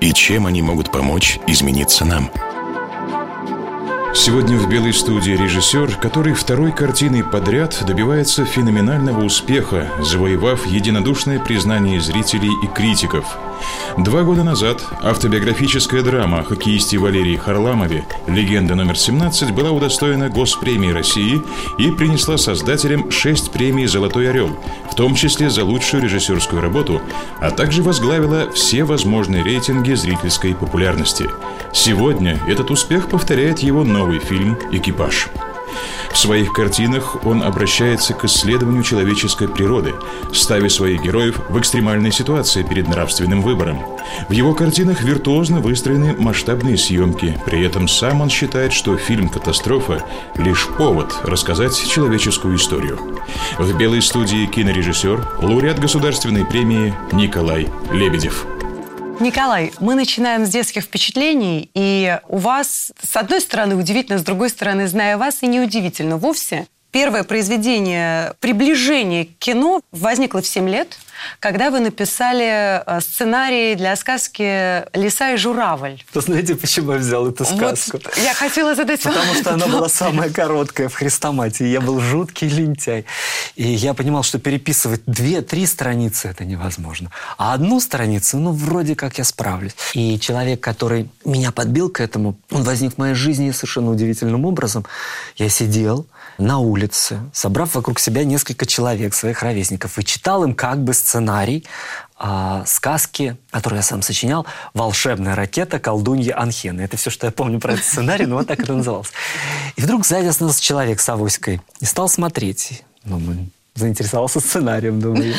и чем они могут помочь измениться нам. Сегодня в «Белой студии» режиссер, который второй картиной подряд добивается феноменального успеха, завоевав единодушное признание зрителей и критиков – Два года назад автобиографическая драма о хоккеисте Валерии Харламове «Легенда номер 17» была удостоена Госпремии России и принесла создателям шесть премий «Золотой орел», в том числе за лучшую режиссерскую работу, а также возглавила все возможные рейтинги зрительской популярности. Сегодня этот успех повторяет его новый фильм «Экипаж». В своих картинах он обращается к исследованию человеческой природы, ставя своих героев в экстремальной ситуации перед нравственным выбором. В его картинах виртуозно выстроены масштабные съемки, при этом сам он считает, что фильм «Катастрофа» – лишь повод рассказать человеческую историю. В «Белой студии» кинорежиссер, лауреат государственной премии Николай Лебедев. Николай, мы начинаем с детских впечатлений, и у вас, с одной стороны, удивительно, с другой стороны, зная вас, и неудивительно вовсе. Первое произведение приближение к кино возникло в 7 лет когда вы написали э, сценарий для сказки «Лиса и журавль». Вы знаете, почему я взял эту сказку? Вот я хотела задать Потому что она была самая короткая в Христомате. Я был жуткий лентяй. И я понимал, что переписывать две-три страницы – это невозможно. А одну страницу, ну, вроде как я справлюсь. И человек, который меня подбил к этому, он возник в моей жизни совершенно удивительным образом. Я сидел на улице, собрав вокруг себя несколько человек, своих ровесников, и читал им как бы сценарий а, сказки, который я сам сочинял, «Волшебная ракета колдунья Анхена». Это все, что я помню про этот сценарий, но вот так это называлось. И вдруг сзади остановился человек с авоськой и стал смотреть. Ну, мы заинтересовался сценарием, думаю.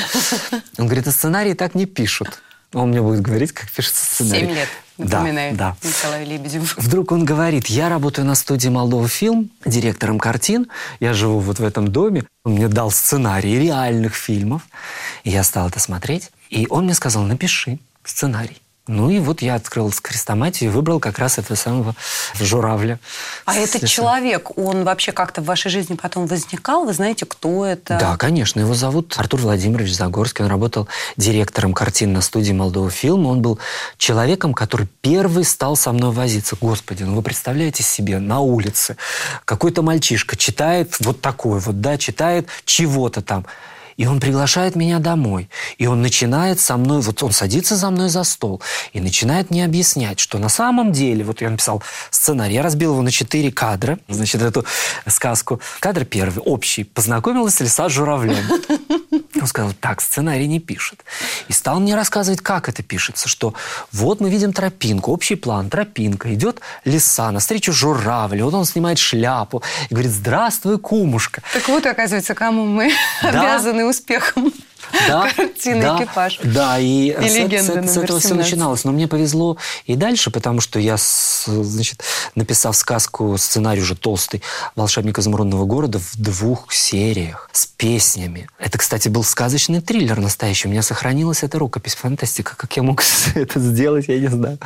Он говорит, а сценарии так не пишут. Он мне будет говорить, как пишется сценарий. Семь лет, напоминает да, да. Николай Лебедев. Вдруг он говорит, я работаю на студии «Молдова фильм», директором картин, я живу вот в этом доме. Он мне дал сценарий реальных фильмов, и я стал это смотреть. И он мне сказал, напиши сценарий. Ну и вот я открыл крестоматию и выбрал как раз этого самого журавля. А этот человек, он вообще как-то в вашей жизни потом возникал? Вы знаете, кто это? Да, конечно. Его зовут Артур Владимирович Загорский. Он работал директором картин на студии Молдова фильма. Он был человеком, который первый стал со мной возиться. Господи, ну вы представляете себе, на улице какой-то мальчишка читает вот такой вот, да, читает чего-то там. И он приглашает меня домой. И он начинает со мной, вот он садится за мной за стол и начинает мне объяснять, что на самом деле, вот я написал сценарий, я разбил его на четыре кадра, значит, эту сказку. Кадр первый, общий. Познакомилась лиса с журавлем. Он сказал, так, сценарий не пишет. И стал мне рассказывать, как это пишется, что вот мы видим тропинку, общий план, тропинка, идет лиса, навстречу журавль, вот он снимает шляпу и говорит, здравствуй, кумушка. Так вот, оказывается, кому мы да? обязаны успехом да, картины да, «Экипаж». Да, и, и с, с, с этого все начиналось. Но мне повезло и дальше, потому что я, значит, написав сказку, сценарий уже толстый «Волшебник изумрудного города» в двух сериях с песнями. Это, кстати, был сказочный триллер настоящий. У меня сохранилась эта рукопись. Фантастика. Как я мог это сделать, я не знаю.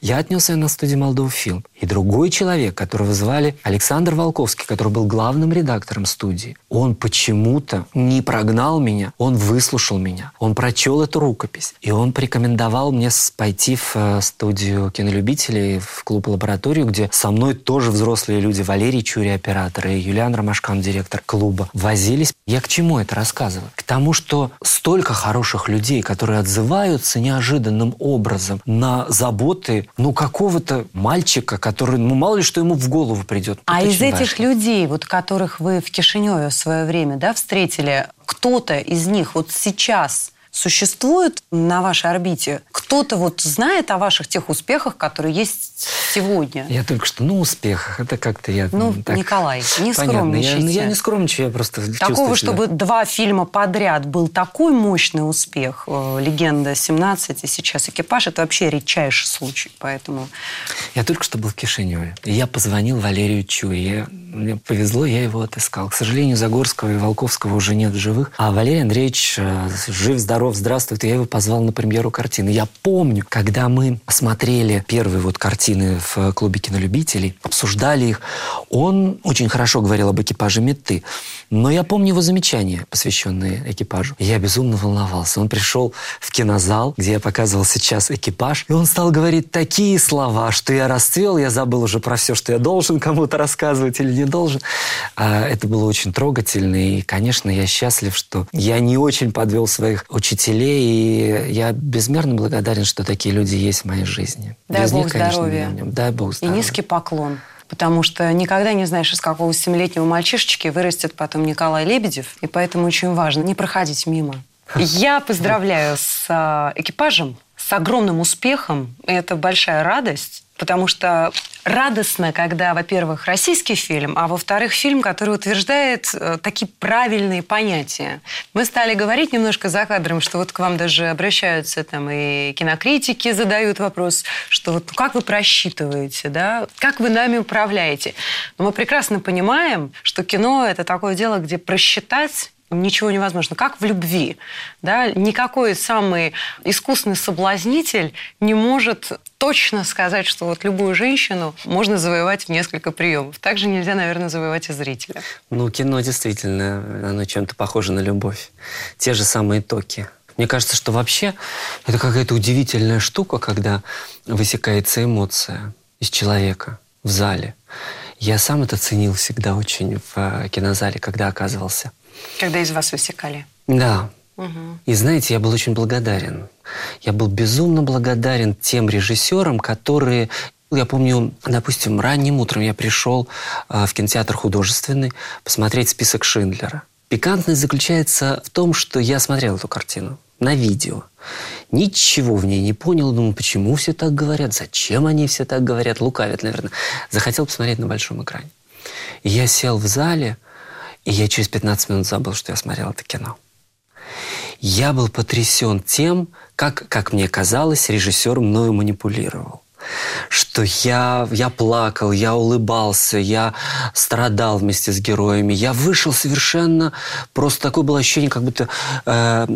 Я отнес ее на студию Молдова фильм. И другой человек, которого звали Александр Волковский, который был главным редактором студии, он почему-то не прогнал меня. Он вы выслушал меня, он прочел эту рукопись, и он порекомендовал мне пойти в э, студию кинолюбителей, в клуб «Лабораторию», где со мной тоже взрослые люди, Валерий Чури, оператор, и Юлиан Ромашкан, директор клуба, возились. Я к чему это рассказываю? К тому, что столько хороших людей, которые отзываются неожиданным образом на заботы, ну, какого-то мальчика, который, ну, мало ли что ему в голову придет. А из этих важно. людей, вот которых вы в Кишиневе в свое время, да, встретили, кто-то из них вот сейчас существует на вашей орбите? Кто-то вот знает о ваших тех успехах, которые есть сегодня? Я только что, ну, успехах, это как-то я... Ну, так, Николай, не скромничайте. Я, я не скромничаю, я просто Такого, чтобы два фильма подряд был такой мощный успех, э, «Легенда 17» и сейчас «Экипаж», это вообще редчайший случай, поэтому... Я только что был в Кишиневе, и я позвонил Валерию Чури. Мне повезло, я его отыскал. К сожалению, Загорского и Волковского уже нет в живых. А Валерий Андреевич э, жив, здоров, здравствует. Я его позвал на премьеру картины. Я помню, когда мы смотрели первые вот картины в клубе кинолюбителей, обсуждали их, он очень хорошо говорил об экипаже Метты. Но я помню его замечания, посвященные экипажу. я безумно волновался. Он пришел в кинозал, где я показывал сейчас экипаж, и он стал говорить такие слова, что я расцвел, я забыл уже про все, что я должен кому-то рассказывать или не должен. А это было очень трогательно, и, конечно, я счастлив, что я не очень подвел своих учителей, и я безмерно благодарен, что такие люди есть в моей жизни. Дай Без Бог них, конечно, здоровья. Дай Бог здоровья. И низкий поклон потому что никогда не знаешь, из какого семилетнего мальчишечки вырастет потом Николай Лебедев, и поэтому очень важно не проходить мимо. Я поздравляю с а, экипажем, с огромным успехом. Это большая радость. Потому что радостно, когда, во-первых, российский фильм, а во-вторых, фильм, который утверждает э, такие правильные понятия. Мы стали говорить немножко за кадром, что вот к вам даже обращаются там и кинокритики задают вопрос, что вот ну, как вы просчитываете, да, как вы нами управляете. Но мы прекрасно понимаем, что кино – это такое дело, где просчитать ничего невозможно. Как в любви. Да? Никакой самый искусный соблазнитель не может точно сказать, что вот любую женщину можно завоевать в несколько приемов. Также нельзя, наверное, завоевать и зрителя. Ну, кино действительно, оно чем-то похоже на любовь. Те же самые токи. Мне кажется, что вообще это какая-то удивительная штука, когда высекается эмоция из человека в зале. Я сам это ценил всегда очень в э, кинозале, когда оказывался. Когда из вас высекали? Да. Угу. И знаете, я был очень благодарен. Я был безумно благодарен тем режиссерам, которые я помню, допустим, ранним утром я пришел э, в кинотеатр художественный посмотреть список Шиндлера. Пикантность заключается в том, что я смотрел эту картину на видео. Ничего в ней не понял. Думаю, почему все так говорят? Зачем они все так говорят? Лукавят, наверное. Захотел посмотреть на большом экране. И я сел в зале, и я через 15 минут забыл, что я смотрел это кино. Я был потрясен тем, как, как мне казалось, режиссер мною манипулировал что я, я плакал, я улыбался, я страдал вместе с героями. Я вышел совершенно... Просто такое было ощущение, как будто э,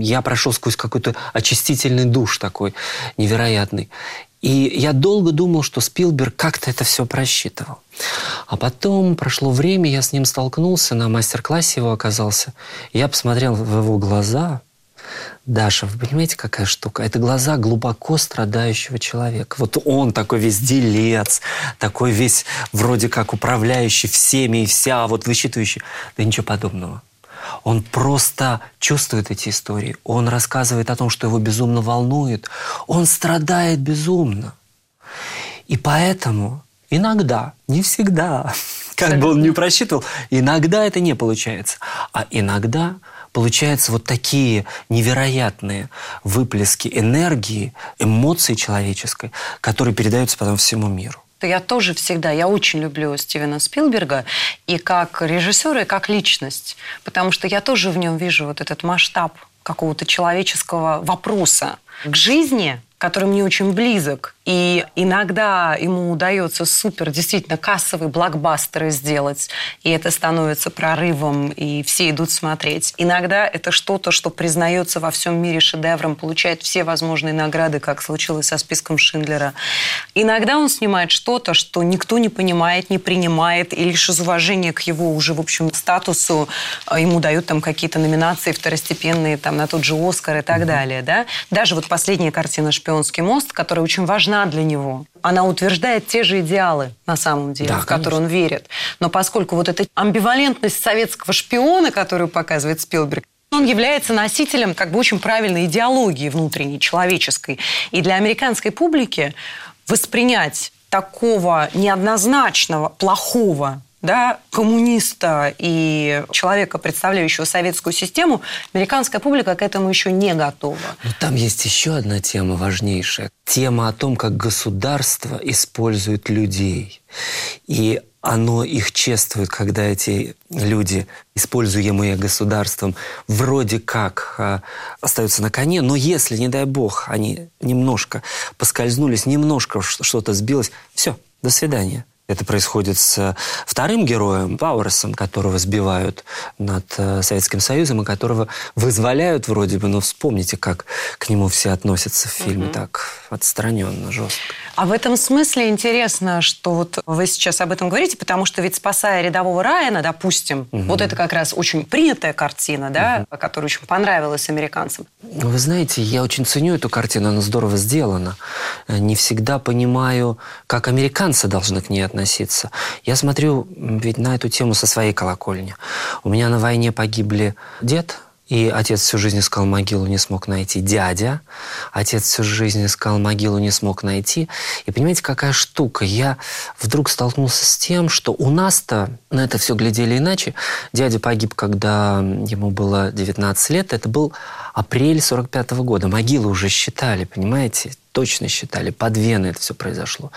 я прошел сквозь какой-то очистительный душ такой невероятный. И я долго думал, что Спилберг как-то это все просчитывал. А потом прошло время, я с ним столкнулся, на мастер-классе его оказался. Я посмотрел в его глаза. Даша, вы понимаете, какая штука? Это глаза глубоко страдающего человека. Вот он такой весь делец, такой весь вроде как управляющий всеми и вся, вот высчитывающий. Да ничего подобного. Он просто чувствует эти истории. Он рассказывает о том, что его безумно волнует. Он страдает безумно. И поэтому иногда, не всегда, как бы он не просчитывал, иногда это не получается. А иногда получаются вот такие невероятные выплески энергии, эмоций человеческой, которые передаются потом всему миру я тоже всегда, я очень люблю Стивена Спилберга и как режиссера, и как личность, потому что я тоже в нем вижу вот этот масштаб какого-то человеческого вопроса к жизни, который мне очень близок. И иногда ему удается супер, действительно, кассовые блокбастеры сделать, и это становится прорывом, и все идут смотреть. Иногда это что-то, что признается во всем мире шедевром, получает все возможные награды, как случилось со списком Шиндлера. Иногда он снимает что-то, что никто не понимает, не принимает, и лишь из уважения к его уже, в общем, статусу а, ему дают там какие-то номинации второстепенные, там, на тот же Оскар и так mm-hmm. далее, да. Даже вот последняя картина «Шпионский мост», которая очень важна для него. Она утверждает те же идеалы, на самом деле, да, в которые он верит. Но поскольку вот эта амбивалентность советского шпиона, которую показывает Спилберг, он является носителем как бы очень правильной идеологии внутренней, человеческой. И для американской публики воспринять такого неоднозначного, плохого да, коммуниста и человека, представляющего советскую систему, американская публика к этому еще не готова. Но там есть еще одна тема важнейшая. Тема о том, как государство использует людей. И оно их чествует, когда эти люди, используемые государством, вроде как э, остаются на коне, но если, не дай бог, они немножко поскользнулись, немножко что-то сбилось, все, до свидания. Это происходит с вторым героем, Пауэрсом, которого сбивают над э, Советским Союзом, и которого вызволяют вроде бы, но вспомните, как к нему все относятся в фильме угу. так отстраненно, жестко. А в этом смысле интересно, что вот вы сейчас об этом говорите, потому что ведь спасая рядового Райана, допустим, угу. вот это как раз очень принятая картина, да, угу. которая очень понравилась американцам. Вы знаете, я очень ценю эту картину, она здорово сделана. Не всегда понимаю, как американцы должны к ней относиться. Я смотрю ведь на эту тему со своей колокольни. У меня на войне погибли дед, и отец всю жизнь искал могилу, не смог найти. Дядя, отец всю жизнь искал могилу, не смог найти. И понимаете, какая штука? Я вдруг столкнулся с тем, что у нас-то на это все глядели иначе. Дядя погиб, когда ему было 19 лет. Это был апрель 45 -го года. Могилы уже считали, понимаете? Точно считали, под Веной это все произошло.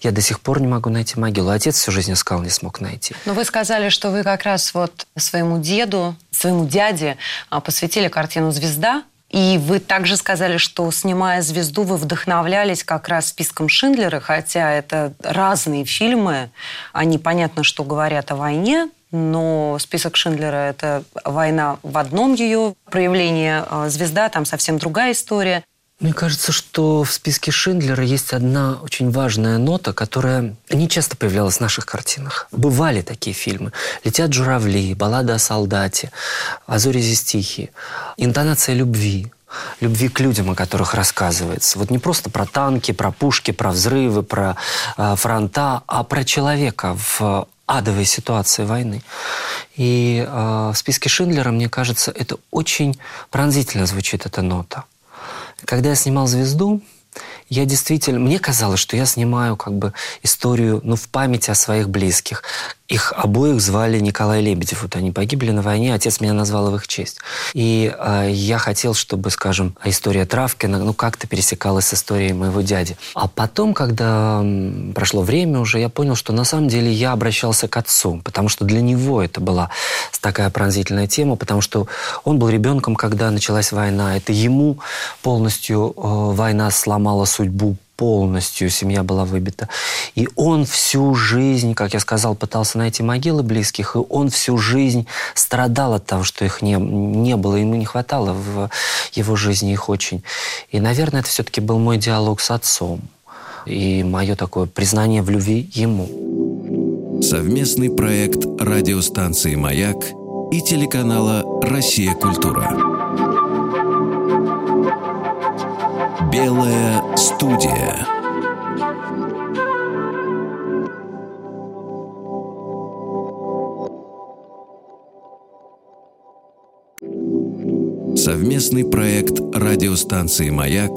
Я до сих пор не могу найти могилу. Отец всю жизнь искал, не смог найти. Но вы сказали, что вы как раз вот своему деду, своему дяде а, посвятили картину «Звезда». И вы также сказали, что, снимая «Звезду», вы вдохновлялись как раз списком Шиндлера, хотя это разные фильмы. Они, понятно, что говорят о войне, но список Шиндлера – это война в одном ее проявлении, а «Звезда» – там совсем другая история. Мне кажется, что в списке Шиндлера есть одна очень важная нота, которая не часто появлялась в наших картинах. Бывали такие фильмы. «Летят журавли», «Баллада о солдате», «Азори здесь тихие», «Интонация любви», любви к людям, о которых рассказывается. Вот не просто про танки, про пушки, про взрывы, про э, фронта, а про человека в адовой ситуации войны. И э, в списке Шиндлера, мне кажется, это очень пронзительно звучит эта нота. Когда я снимал «Звезду», я действительно, мне казалось, что я снимаю как бы историю, ну, в память о своих близких. Их обоих звали Николай Лебедев. Вот они погибли на войне, отец меня назвал в их честь. И э, я хотел, чтобы, скажем, история Травкина, ну, как-то пересекалась с историей моего дяди. А потом, когда прошло время уже, я понял, что на самом деле я обращался к отцу, потому что для него это была такая пронзительная тема, потому что он был ребенком, когда началась война. Это ему полностью э, война сломала судьбу полностью семья была выбита. И он всю жизнь, как я сказал, пытался найти могилы близких, и он всю жизнь страдал от того, что их не, не было, ему не хватало в его жизни их очень. И, наверное, это все-таки был мой диалог с отцом и мое такое признание в любви ему. Совместный проект радиостанции «Маяк» и телеканала «Россия. Культура». Белая студия. Совместный проект радиостанции «Маяк»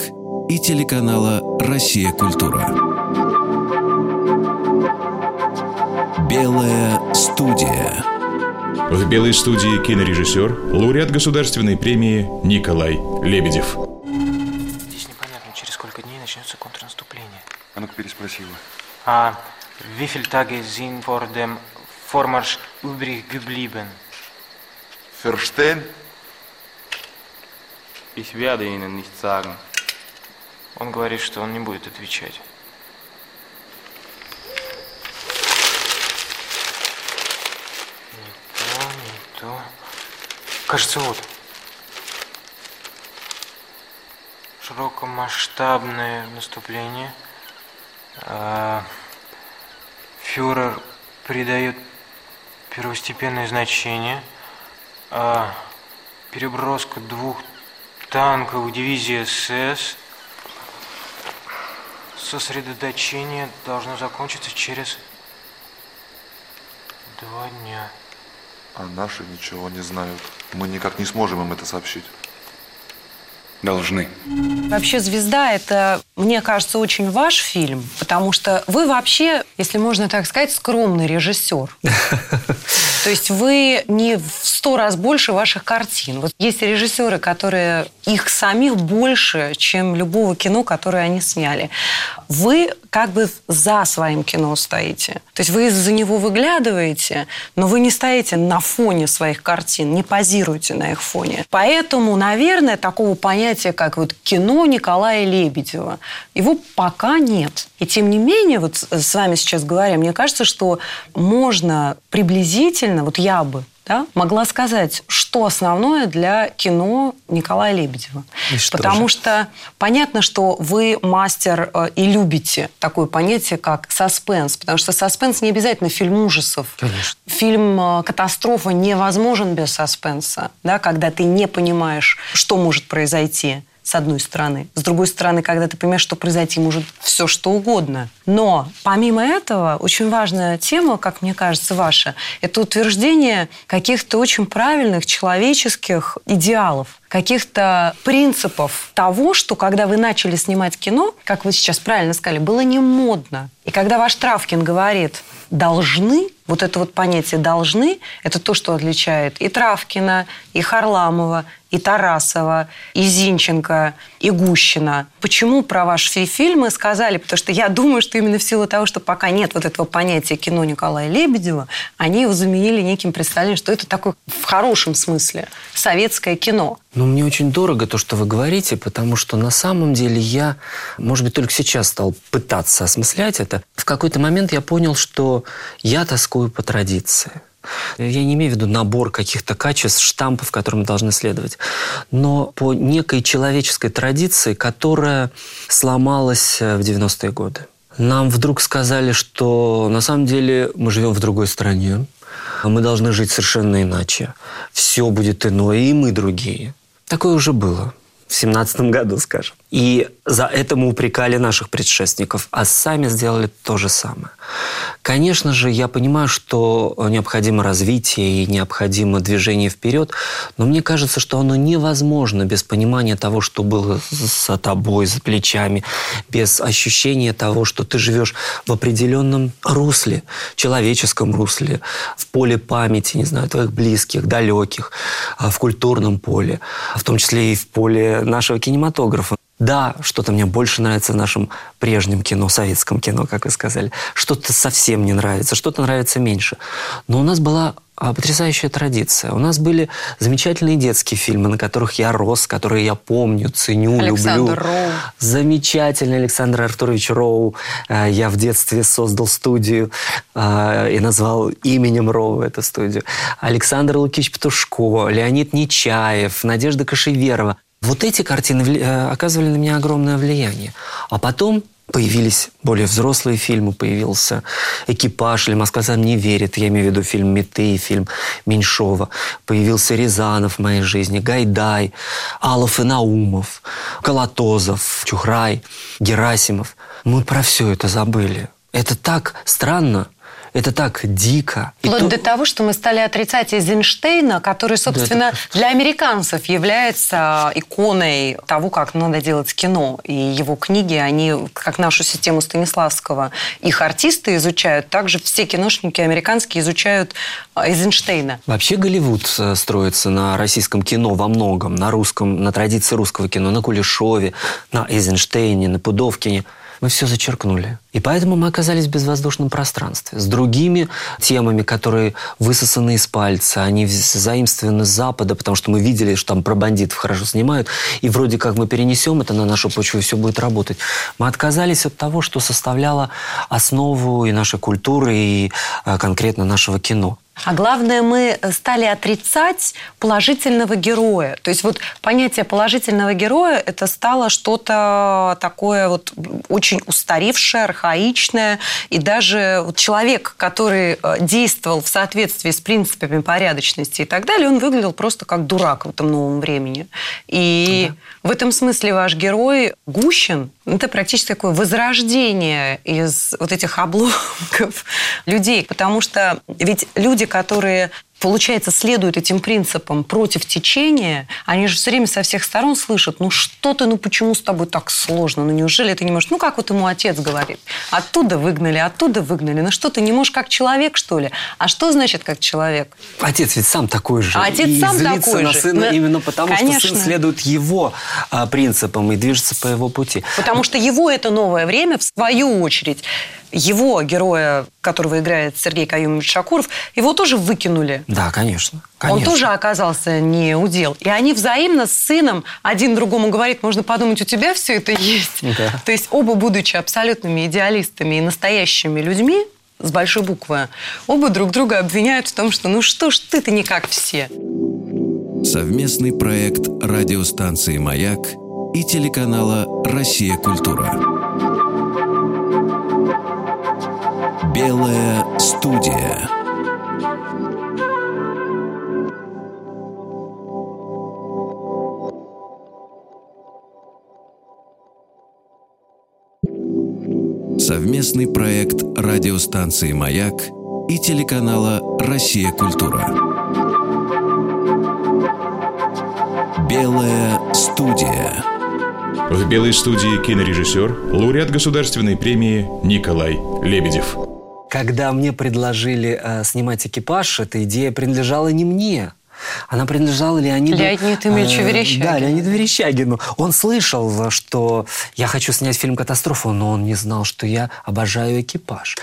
и телеканала «Россия. Культура». Белая студия. В «Белой студии» кинорежиссер, лауреат государственной премии Николай Лебедев. А его. А wie viele Tage sind vor dem Vormarsch übrig geblieben? Verstehen? Ich werde Ihnen nicht sagen. Он говорит, что он не будет отвечать. Не то, не то. Кажется, вот. Широкомасштабное наступление – фюрер придает первостепенное значение. А, переброска двух танков дивизии СС. Сосредоточение должно закончиться через два дня. А наши ничего не знают. Мы никак не сможем им это сообщить. Должны. Вообще «Звезда» — это, мне кажется, очень ваш фильм, потому что вы вообще, если можно так сказать, скромный режиссер. То есть вы не в сто раз больше ваших картин. Вот есть режиссеры, которые их самих больше, чем любого кино, которое они сняли. Вы как бы за своим кино стоите. То есть вы за него выглядываете, но вы не стоите на фоне своих картин, не позируете на их фоне. Поэтому, наверное, такого понятия, как вот кино Николая Лебедева, его пока нет. И тем не менее, вот с вами сейчас говоря, мне кажется, что можно приблизительно, вот я бы да, могла сказать, что основное для кино Николая Лебедева. Потому же? что понятно, что вы мастер э, и любите такое понятие, как саспенс. Потому что саспенс не обязательно фильм ужасов. Конечно. Фильм э, «Катастрофа» невозможен без саспенса, да, когда ты не понимаешь, что может произойти с одной стороны. С другой стороны, когда ты понимаешь, что произойти может все что угодно. Но помимо этого, очень важная тема, как мне кажется, ваша, это утверждение каких-то очень правильных человеческих идеалов каких-то принципов того, что когда вы начали снимать кино, как вы сейчас правильно сказали, было не модно. И когда ваш Травкин говорит «должны», вот это вот понятие «должны» – это то, что отличает и Травкина, и Харламова, и Тарасова, и Зинченко, и Гущина. Почему про ваши фильмы сказали? Потому что я думаю, что именно в силу того, что пока нет вот этого понятия кино Николая Лебедева, они его заменили неким представлением, что это такое в хорошем смысле советское кино. Ну, мне очень дорого то, что вы говорите, потому что на самом деле я, может быть, только сейчас стал пытаться осмыслять это. В какой-то момент я понял, что я тоскую по традиции. Я не имею в виду набор каких-то качеств, штампов, которым мы должны следовать, но по некой человеческой традиции, которая сломалась э, в 90-е годы. Нам вдруг сказали, что на самом деле мы живем в другой стране, мы должны жить совершенно иначе. Все будет иное, и мы другие. Такое уже было в семнадцатом году, скажем. И за это мы упрекали наших предшественников, а сами сделали то же самое. Конечно же, я понимаю, что необходимо развитие и необходимо движение вперед, но мне кажется, что оно невозможно без понимания того, что было за тобой, за плечами, без ощущения того, что ты живешь в определенном русле, человеческом русле, в поле памяти, не знаю, твоих близких, далеких, в культурном поле, в том числе и в поле нашего кинематографа. Да, что-то мне больше нравится в нашем прежнем кино, советском кино, как вы сказали. Что-то совсем не нравится, что-то нравится меньше. Но у нас была а, потрясающая традиция. У нас были замечательные детские фильмы, на которых я рос, которые я помню, ценю, Александр люблю. Роу. Замечательный Александр Артурович Роу. А, я в детстве создал студию а, и назвал именем Роу эту студию. Александр Лукич Птушко, Леонид Нечаев, Надежда Кашеверова. Вот эти картины э, оказывали на меня огромное влияние. А потом появились более взрослые фильмы, появился «Экипаж» или «Москва сам не верит», я имею в виду фильм «Меты», фильм Меньшова. Появился Рязанов в моей жизни, Гайдай, Алов и Наумов, Колотозов, Чухрай, Герасимов. Мы про все это забыли. Это так странно, это так дико. Вплоть то... до того, что мы стали отрицать Эйзенштейна, который, собственно, да, это... для американцев является иконой того, как надо делать кино. И его книги, они, как нашу систему Станиславского, их артисты изучают, также все киношники американские изучают а, Эйзенштейна. Вообще Голливуд э, строится на российском кино во многом, на русском, на традиции русского кино, на Кулешове, на Эйзенштейне, на Пудовкине – мы все зачеркнули. И поэтому мы оказались в безвоздушном пространстве с другими темами, которые высосаны из пальца, они заимствованы с Запада, потому что мы видели, что там про бандитов хорошо снимают, и вроде как мы перенесем это на нашу почву, и все будет работать. Мы отказались от того, что составляло основу и нашей культуры, и а, конкретно нашего кино. А главное, мы стали отрицать положительного героя. То есть вот понятие положительного героя это стало что-то такое вот очень устаревшее, архаичное. И даже вот человек, который э, действовал в соответствии с принципами порядочности и так далее, он выглядел просто как дурак в этом новом времени. И да. в этом смысле ваш герой Гущин – это практически такое возрождение из вот этих обломков людей. Потому что ведь люди, которые получается, следуют этим принципам против течения, они же все время со всех сторон слышат, ну что ты, ну почему с тобой так сложно, ну неужели ты не можешь, ну как вот ему отец говорит, оттуда выгнали, оттуда выгнали, ну что ты не можешь как человек, что ли? А что значит как человек? Отец ведь сам такой же. А отец и сам такой на же. сына Но... именно потому, Конечно. что сын следует его а, принципам и движется по его пути. Потому что его это новое время, в свою очередь, его героя, которого играет Сергей Каюмович Шакуров, его тоже выкинули. Да, конечно. конечно. Он тоже оказался не удел. И они взаимно с сыном один другому говорит, можно подумать, у тебя все это есть. Да. То есть оба, будучи абсолютными идеалистами и настоящими людьми, с большой буквы, оба друг друга обвиняют в том, что ну что ж ты-то не как все. Совместный проект радиостанции «Маяк» и телеканала «Россия. Культура». Белая студия. Совместный проект радиостанции «Маяк» и телеканала «Россия. Культура». Белая студия. В «Белой студии» кинорежиссер, лауреат государственной премии Николай Лебедев. Когда мне предложили э, снимать экипаж, эта идея принадлежала не мне. Она принадлежала Леониду... Леониду Ильичу э, Верещагину. Да, Леониду Верещагину. Он слышал, что я хочу снять фильм «Катастрофу», но он не знал, что я обожаю экипаж.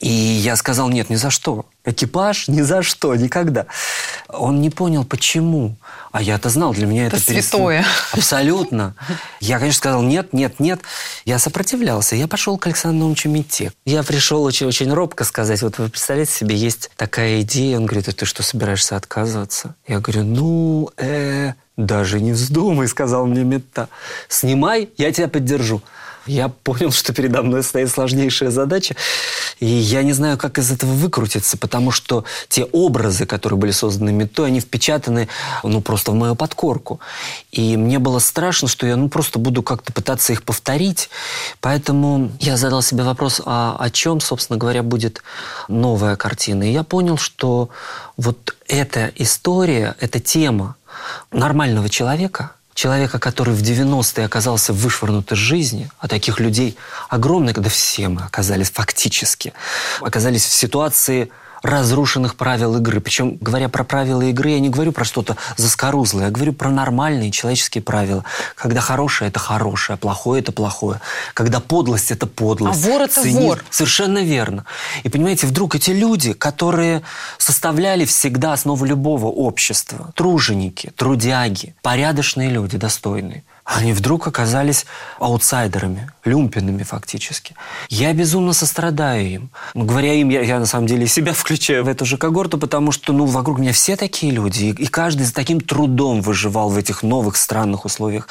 И я сказал, нет, ни за что. Экипаж ни за что, никогда. Он не понял, почему. А я-то знал, для меня это, это святое. Перес... Абсолютно. Я, конечно, сказал нет, нет, нет. Я сопротивлялся. Я пошел к Александру Наумовичу Митте. Я пришел очень, очень робко сказать, вот вы представляете себе, есть такая идея. Он говорит, а ты что, собираешься отказываться? Я говорю, ну, э, даже не вздумай, сказал мне Митта. Снимай, я тебя поддержу. Я понял, что передо мной стоит сложнейшая задача, и я не знаю, как из этого выкрутиться, потому что те образы, которые были созданы метой, они впечатаны ну, просто в мою подкорку. И мне было страшно, что я ну, просто буду как-то пытаться их повторить. Поэтому я задал себе вопрос, а о чем, собственно говоря, будет новая картина. И я понял, что вот эта история, эта тема нормального человека – человека, который в 90-е оказался вышвырнут из жизни, а таких людей огромное, когда все мы оказались фактически, оказались в ситуации разрушенных правил игры. Причем, говоря про правила игры, я не говорю про что-то заскорузлое, я говорю про нормальные человеческие правила. Когда хорошее – это хорошее, плохое – это плохое. Когда подлость – это подлость. А вор – это Цинизм. вор. Совершенно верно. И понимаете, вдруг эти люди, которые составляли всегда основу любого общества, труженики, трудяги, порядочные люди, достойные, они вдруг оказались аутсайдерами, люмпинами фактически. Я безумно сострадаю им. Ну, говоря им, я, я на самом деле себя включаю в эту же когорту, потому что ну, вокруг меня все такие люди, и, и каждый с таким трудом выживал в этих новых странных условиях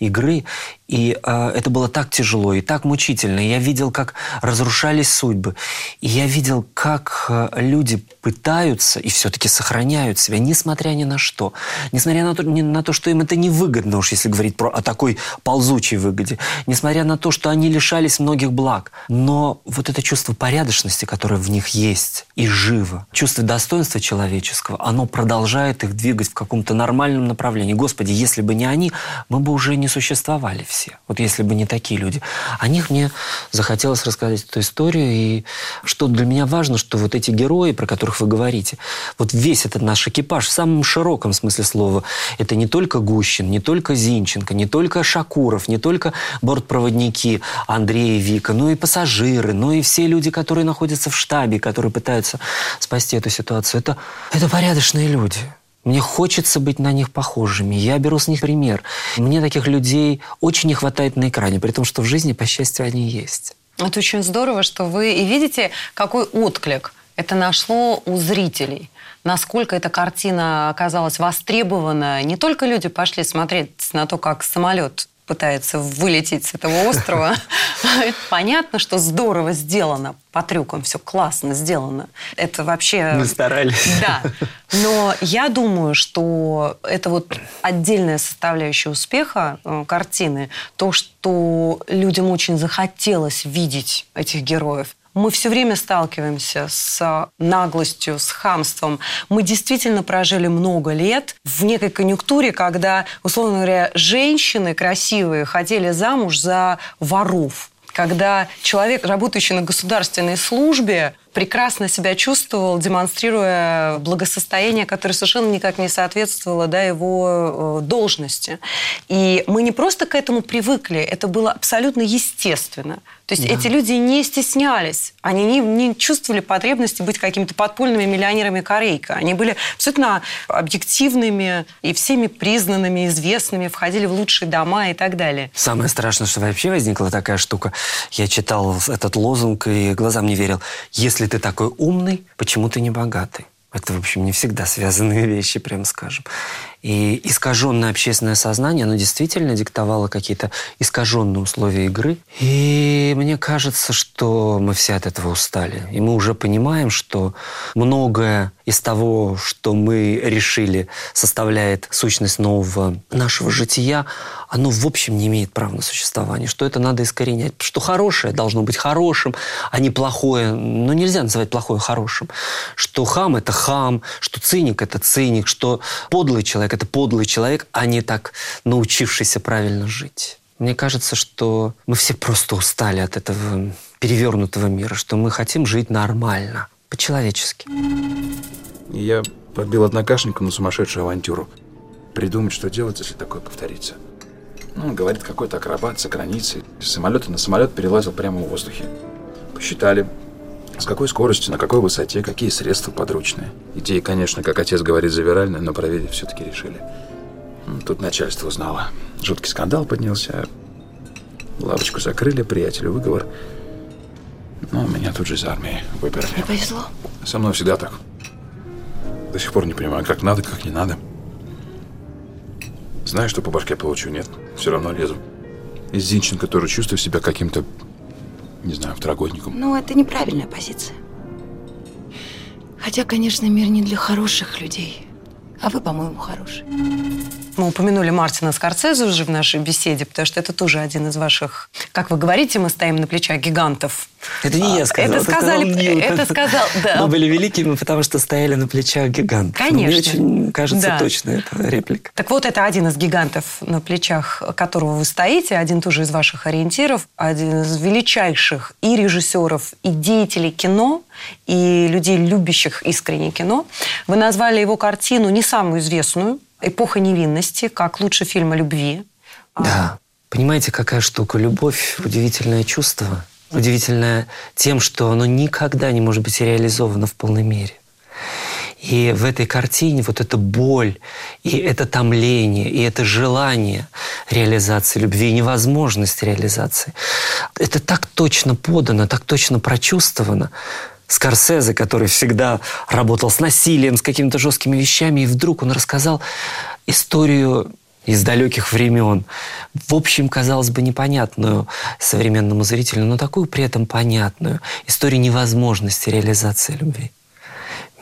игры. И э, это было так тяжело и так мучительно. я видел, как разрушались судьбы. И я видел, как э, люди пытаются и все-таки сохраняют себя, несмотря ни на что. Несмотря на то, ни на то, что им это невыгодно, уж если говорить про, о такой ползучей выгоде. Несмотря на то, что они лишались многих благ. Но вот это чувство порядочности, которое в них есть и живо, чувство достоинства человеческого, оно продолжает их двигать в каком-то нормальном направлении. Господи, если бы не они, мы бы уже не существовали все все. Вот если бы не такие люди. О них мне захотелось рассказать эту историю. И что для меня важно, что вот эти герои, про которых вы говорите, вот весь этот наш экипаж в самом широком смысле слова, это не только Гущин, не только Зинченко, не только Шакуров, не только бортпроводники Андрей и Вика, но и пассажиры, но и все люди, которые находятся в штабе, которые пытаются спасти эту ситуацию. Это, это порядочные люди. Мне хочется быть на них похожими. Я беру с них пример. Мне таких людей очень не хватает на экране, при том, что в жизни, по счастью, они есть. Это очень здорово, что вы и видите, какой отклик это нашло у зрителей. Насколько эта картина оказалась востребована. Не только люди пошли смотреть на то, как самолет пытается вылететь с этого острова. Понятно, что здорово сделано по трюкам, все классно сделано. Это вообще... Мы старались. Да. Но я думаю, что это вот отдельная составляющая успеха э, картины. То, что людям очень захотелось видеть этих героев. Мы все время сталкиваемся с наглостью, с хамством. Мы действительно прожили много лет в некой конъюнктуре, когда, условно говоря, женщины красивые хотели замуж за воров когда человек, работающий на государственной службе, прекрасно себя чувствовал, демонстрируя благосостояние, которое совершенно никак не соответствовало да, его э, должности. И мы не просто к этому привыкли, это было абсолютно естественно. То есть да. эти люди не стеснялись, они не, не чувствовали потребности быть какими-то подпольными миллионерами Корейка. Они были абсолютно объективными и всеми признанными, известными, входили в лучшие дома и так далее. Самое страшное, что вообще возникла такая штука. Я читал этот лозунг и глазам не верил. Если если ты такой умный, почему ты не богатый? Это, в общем, не всегда связанные вещи, прям скажем. И искаженное общественное сознание, оно действительно диктовало какие-то искаженные условия игры. И мне кажется, что мы все от этого устали. И мы уже понимаем, что многое из того, что мы решили, составляет сущность нового нашего жития, оно в общем не имеет права на существование, что это надо искоренять. Что хорошее должно быть хорошим, а не плохое. Ну, нельзя называть плохое хорошим. Что хам – это хам, что циник – это циник, что подлый человек человек, это подлый человек, а не так научившийся правильно жить. Мне кажется, что мы все просто устали от этого перевернутого мира, что мы хотим жить нормально, по-человечески. Я подбил однокашника на сумасшедшую авантюру. Придумать, что делать, если такое повторится. Ну, говорит, какой-то акробат за границей. С самолета на самолет перелазил прямо в воздухе. Посчитали, с какой скоростью, на какой высоте, какие средства подручные. Идея, конечно, как отец говорит, завиральная, но проверить все-таки решили. Тут начальство узнало. Жуткий скандал поднялся. Лавочку закрыли, приятелю выговор. Но меня тут же из армии выперли. Не повезло? Со мной всегда так. До сих пор не понимаю, как надо, как не надо. Знаю, что по башке получу, нет. Все равно лезу. Из Зинченко тоже чувствую себя каким-то не знаю, второгодником. Ну, это неправильная позиция. Хотя, конечно, мир не для хороших людей. А вы, по-моему, хороший. Мы упомянули Мартина Скорцезе уже в нашей беседе, потому что это тоже один из ваших... Как вы говорите, мы стоим на плечах гигантов. Это не я сказал. Это, сказали, это сказал, да. Мы были великими, потому что стояли на плечах гигантов. Конечно. Но мне очень кажется да. точно эта реплика. Так вот, это один из гигантов, на плечах которого вы стоите, один тоже из ваших ориентиров, один из величайших и режиссеров, и деятелей кино, и людей, любящих искренне кино. Вы назвали его картину не самую известную, «Эпоха невинности», как лучший фильм о любви. Да. Понимаете, какая штука? Любовь – удивительное чувство. Удивительное тем, что оно никогда не может быть реализовано в полной мере. И в этой картине вот эта боль, и это томление, и это желание реализации любви, и невозможность реализации, это так точно подано, так точно прочувствовано, Скорсезе, который всегда работал с насилием, с какими-то жесткими вещами, и вдруг он рассказал историю из далеких времен. В общем, казалось бы, непонятную современному зрителю, но такую при этом понятную историю невозможности реализации любви.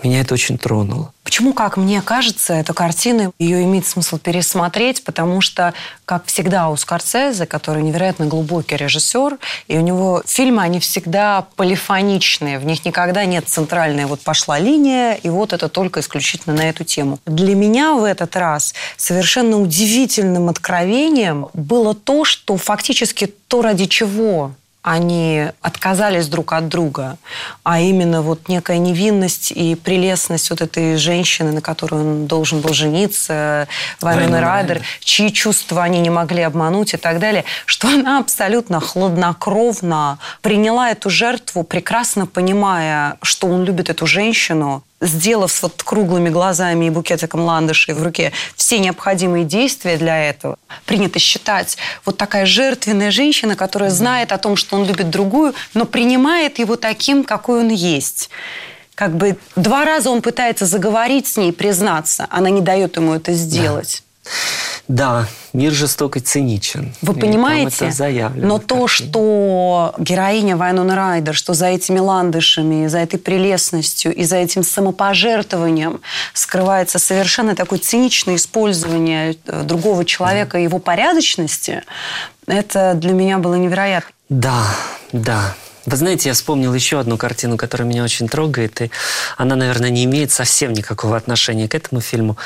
Меня это очень тронуло. Почему, как мне кажется, эта картина, ее имеет смысл пересмотреть, потому что, как всегда у Скорсезе, который невероятно глубокий режиссер, и у него фильмы, они всегда полифоничные, в них никогда нет центральной вот пошла линия, и вот это только исключительно на эту тему. Для меня в этот раз совершенно удивительным откровением было то, что фактически то, ради чего они отказались друг от друга, а именно вот некая невинность и прелестность вот этой женщины, на которую он должен был жениться, Вайнона Райдер, чьи чувства они не могли обмануть и так далее, что она абсолютно хладнокровно приняла эту жертву, прекрасно понимая, что он любит эту женщину, сделав с вот круглыми глазами и букетиком ландышей в руке все необходимые действия для этого, принято считать вот такая жертвенная женщина, которая знает о том, что он любит другую, но принимает его таким, какой он есть. Как бы два раза он пытается заговорить с ней, признаться, она не дает ему это сделать. Да. Да, мир жесток и циничен. Вы и понимаете? Но то, что героиня Вайнона Райдер, что за этими ландышами, за этой прелестностью и за этим самопожертвованием скрывается совершенно такое циничное использование э, другого человека и его порядочности, это для меня было невероятно. Да, да. Вы знаете, я вспомнил еще одну картину, которая меня очень трогает, и она, наверное, не имеет совсем никакого отношения к этому фильму,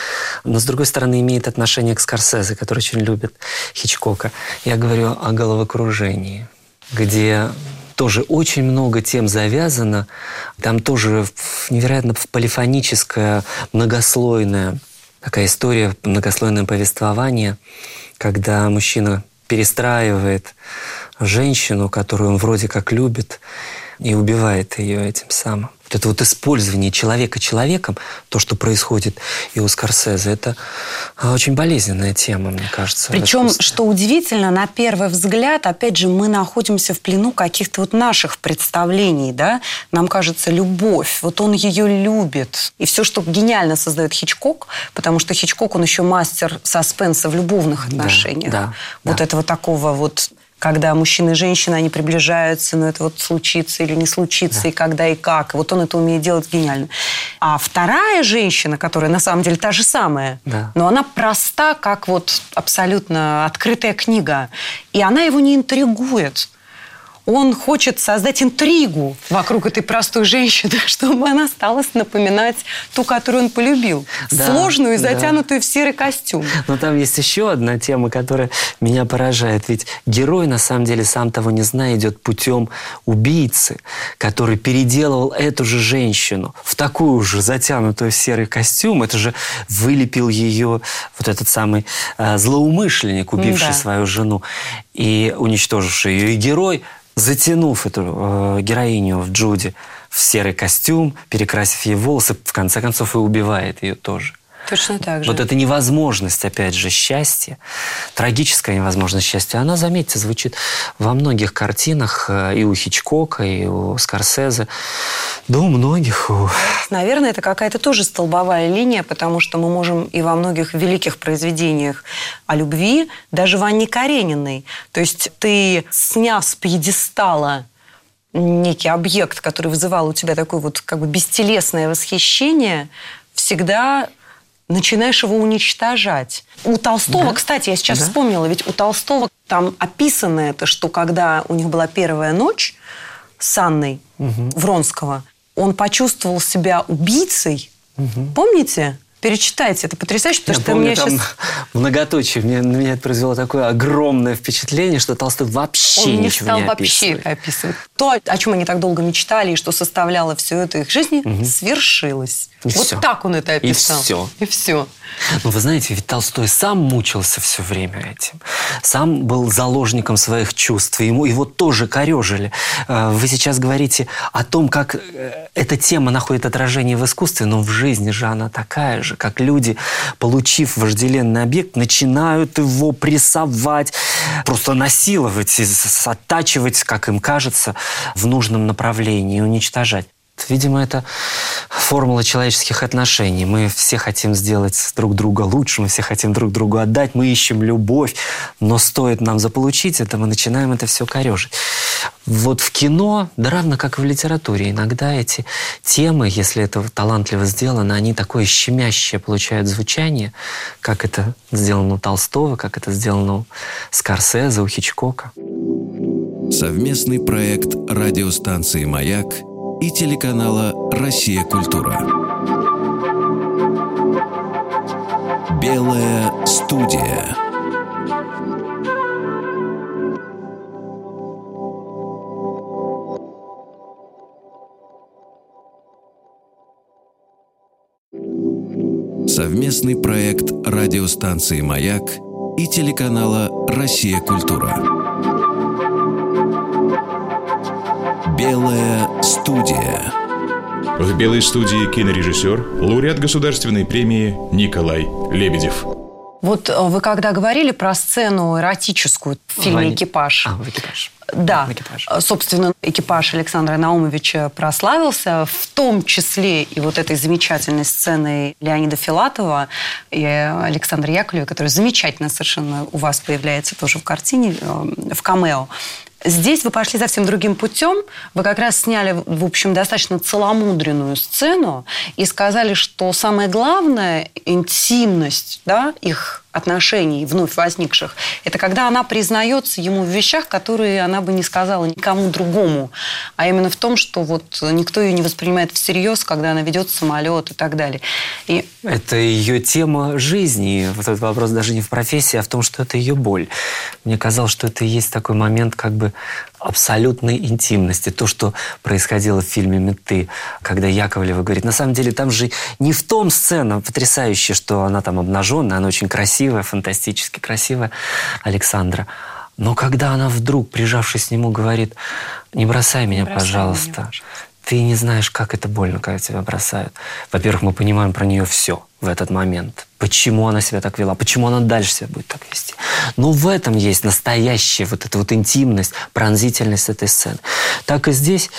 но, с другой стороны, имеет отношение к Скорсезе, который очень любит Хичкока. Я говорю о головокружении, где тоже очень много тем завязано. Там тоже невероятно полифоническая, многослойная такая история, многослойное повествование, когда мужчина перестраивает женщину, которую он вроде как любит, и убивает ее этим самым. Вот это вот использование человека человеком, то, что происходит и у Скорсезе, это а, очень болезненная тема, мне кажется. Причем, что удивительно, на первый взгляд, опять же, мы находимся в плену каких-то вот наших представлений, да? Нам кажется, любовь, вот он ее любит. И все, что гениально создает Хичкок, потому что Хичкок, он еще мастер саспенса в любовных отношениях. Да, да, вот да. этого такого вот когда мужчина и женщина, они приближаются, но это вот случится или не случится, да. и когда, и как. Вот он это умеет делать гениально. А вторая женщина, которая на самом деле та же самая, да. но она проста, как вот абсолютно открытая книга. И она его не интригует он хочет создать интригу вокруг этой простой женщины, чтобы она стала напоминать ту, которую он полюбил. Да, Сложную и затянутую да. в серый костюм. Но там есть еще одна тема, которая меня поражает. Ведь герой, на самом деле, сам того не зная, идет путем убийцы, который переделывал эту же женщину в такую же затянутую в серый костюм. Это же вылепил ее вот этот самый э, злоумышленник, убивший да. свою жену и уничтоживший ее. И герой затянув эту э, героиню в Джуди в серый костюм, перекрасив ей волосы, в конце концов и убивает ее тоже. Точно так же. Вот эта невозможность, опять же, счастья, трагическая невозможность счастья, она, заметьте, звучит во многих картинах э, и у Хичкока, и у Скорсезе, да у многих. У... Наверное, это какая-то тоже столбовая линия, потому что мы можем и во многих великих произведениях о любви, даже в Анне Карениной. То есть ты, сняв с пьедестала некий объект, который вызывал у тебя такое вот как бы бестелесное восхищение, всегда начинаешь его уничтожать. У Толстого, да? кстати, я сейчас да? вспомнила, ведь у Толстого там описано это, что когда у них была первая ночь с Анной угу. Вронского, он почувствовал себя убийцей. Угу. Помните? Перечитайте, это потрясающе, потому Я что помню, мне там сейчас... многоточие. Мне, на меня это произвело такое огромное впечатление, что Толстой вообще Он не ничего стал не вообще описывать. То, о чем они так долго мечтали, и что составляло всю эту их жизнь, угу. свершилось. И вот все. так он это описал. И все. И все. Ну, вы знаете, ведь Толстой сам мучился все время этим. Сам был заложником своих чувств. И ему его тоже корежили. Э, вы сейчас говорите о том, как э, эта тема находит отражение в искусстве, но в жизни же она такая же, как люди, получив вожделенный объект, начинают его прессовать, просто насиловать, оттачивать, как им кажется, в нужном направлении и уничтожать. Видимо, это формула человеческих отношений. Мы все хотим сделать друг друга лучше, мы все хотим друг другу отдать, мы ищем любовь, но стоит нам заполучить это, мы начинаем это все корежить. Вот в кино, да равно как и в литературе, иногда эти темы, если это талантливо сделано, они такое щемящее получают звучание, как это сделано у Толстого, как это сделано у Скорсезе, у Хичкока. Совместный проект радиостанции «Маяк» и телеканала «Россия. Культура». Белая студия. Совместный проект радиостанции «Маяк» и телеканала «Россия. Культура». Белая студия. В «Белой студии» кинорежиссер, лауреат государственной премии Николай Лебедев. Вот э, вы когда говорили про сцену эротическую в фильме Ваня. «Экипаж». А, в «Экипаж». Да, В «Экипаж». Э, собственно, экипаж Александра Наумовича прославился, в том числе и вот этой замечательной сценой Леонида Филатова и Александра Яковлева, которая замечательно совершенно у вас появляется тоже в картине, э, в камео. Здесь вы пошли совсем другим путем. Вы как раз сняли, в общем, достаточно целомудренную сцену и сказали, что самое главное – интимность да, их отношений вновь возникших, это когда она признается ему в вещах, которые она бы не сказала никому другому, а именно в том, что вот никто ее не воспринимает всерьез, когда она ведет самолет и так далее. И... Это ее тема жизни. Вот этот вопрос даже не в профессии, а в том, что это ее боль. Мне казалось, что это и есть такой момент как бы абсолютной интимности. То, что происходило в фильме «Меты», когда Яковлева говорит, на самом деле там же не в том сцена потрясающая, что она там обнаженная, она очень красивая, фантастически красивая, Александра. Но когда она вдруг, прижавшись к нему, говорит, не бросай меня, бросай пожалуйста. Меня, пожалуйста ты не знаешь, как это больно, когда тебя бросают. Во-первых, мы понимаем про нее все в этот момент. Почему она себя так вела, почему она дальше себя будет так вести. Но в этом есть настоящая вот эта вот интимность, пронзительность этой сцены. Так и здесь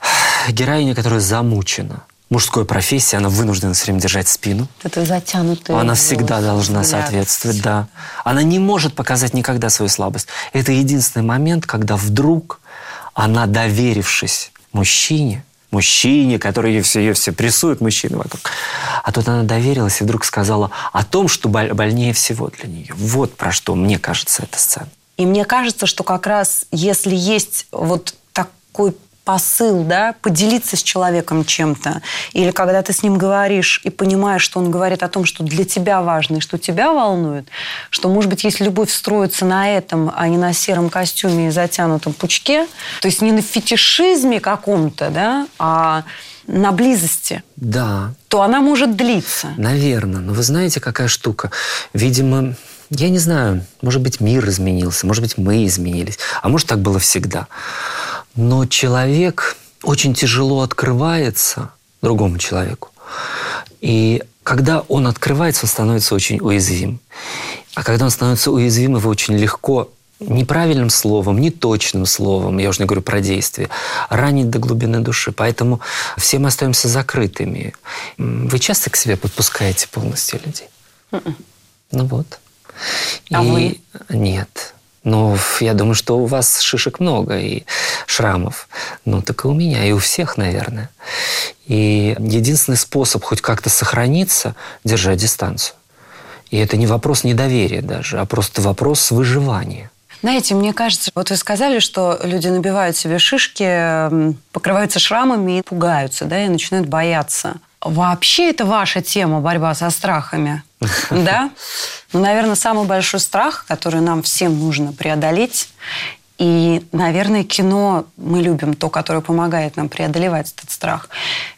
героиня, которая замучена, мужской профессии, она вынуждена все время держать спину. Это затянутая. Она всегда должна взгляд. соответствовать, да. Она не может показать никогда свою слабость. Это единственный момент, когда вдруг она, доверившись мужчине, мужчине, который ее все, ее все прессует, мужчины вокруг. А тут она доверилась и вдруг сказала о том, что больнее всего для нее. Вот про что, мне кажется, эта сцена. И мне кажется, что как раз если есть вот такой посыл, да, поделиться с человеком чем-то. Или когда ты с ним говоришь и понимаешь, что он говорит о том, что для тебя важно и что тебя волнует, что, может быть, если любовь строится на этом, а не на сером костюме и затянутом пучке, то есть не на фетишизме каком-то, да, а на близости, да. то она может длиться. Наверное. Но вы знаете, какая штука? Видимо, я не знаю, может быть, мир изменился, может быть, мы изменились, а может, так было всегда. Но человек очень тяжело открывается другому человеку. И когда он открывается, он становится очень уязвим. А когда он становится уязвим, его очень легко неправильным словом, неточным словом, я уже не говорю про действие, ранить до глубины души. Поэтому все мы остаемся закрытыми. Вы часто к себе подпускаете полностью людей? Mm-mm. М-м. Ну вот. А И вы? Нет. Ну, я думаю, что у вас шишек много и шрамов. Ну, так и у меня, и у всех, наверное. И единственный способ хоть как-то сохраниться – держать дистанцию. И это не вопрос недоверия даже, а просто вопрос выживания. Знаете, мне кажется, вот вы сказали, что люди набивают себе шишки, покрываются шрамами и пугаются, да, и начинают бояться. Вообще это ваша тема, борьба со страхами, да? Ну, наверное, самый большой страх, который нам всем нужно преодолеть, и, наверное, кино мы любим то, которое помогает нам преодолевать этот страх.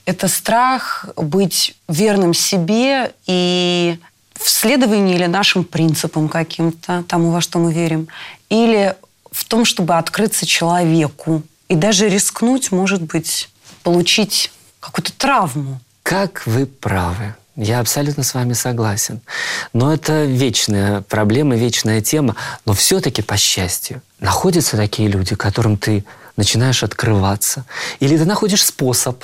Это страх быть верным себе и в следовании или нашим принципам каким-то, тому, во что мы верим, или в том, чтобы открыться человеку и даже рискнуть, может быть, получить какую-то травму. Как вы правы. Я абсолютно с вами согласен. Но это вечная проблема, вечная тема. Но все-таки, по счастью, находятся такие люди, которым ты начинаешь открываться. Или ты находишь способ,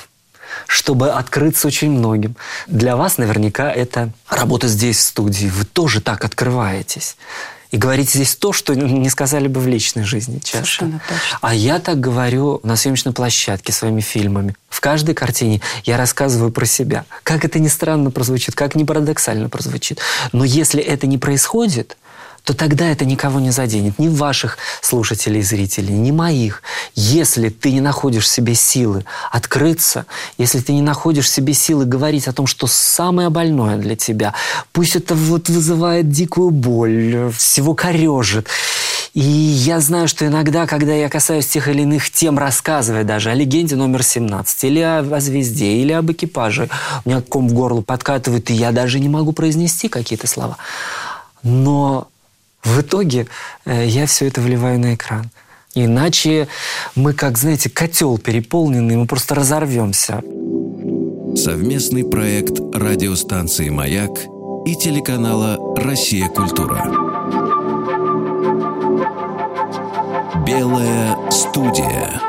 чтобы открыться очень многим. Для вас наверняка это работа здесь, в студии. Вы тоже так открываетесь и говорить здесь то, что не сказали бы в личной жизни часто. Совершенно точно. А я так говорю на съемочной площадке своими фильмами. В каждой картине я рассказываю про себя. Как это ни странно прозвучит, как ни парадоксально прозвучит. Но если это не происходит, то тогда это никого не заденет. Ни ваших слушателей и зрителей, ни моих. Если ты не находишь в себе силы открыться, если ты не находишь в себе силы говорить о том, что самое больное для тебя, пусть это вот вызывает дикую боль, всего корежит. И я знаю, что иногда, когда я касаюсь тех или иных тем, рассказывая даже о легенде номер 17, или о, о звезде, или об экипаже, у меня ком в горло подкатывает, и я даже не могу произнести какие-то слова. Но в итоге э, я все это вливаю на экран. Иначе мы, как, знаете, котел переполненный, мы просто разорвемся. Совместный проект радиостанции «Маяк» и телеканала «Россия. Культура». Белая студия.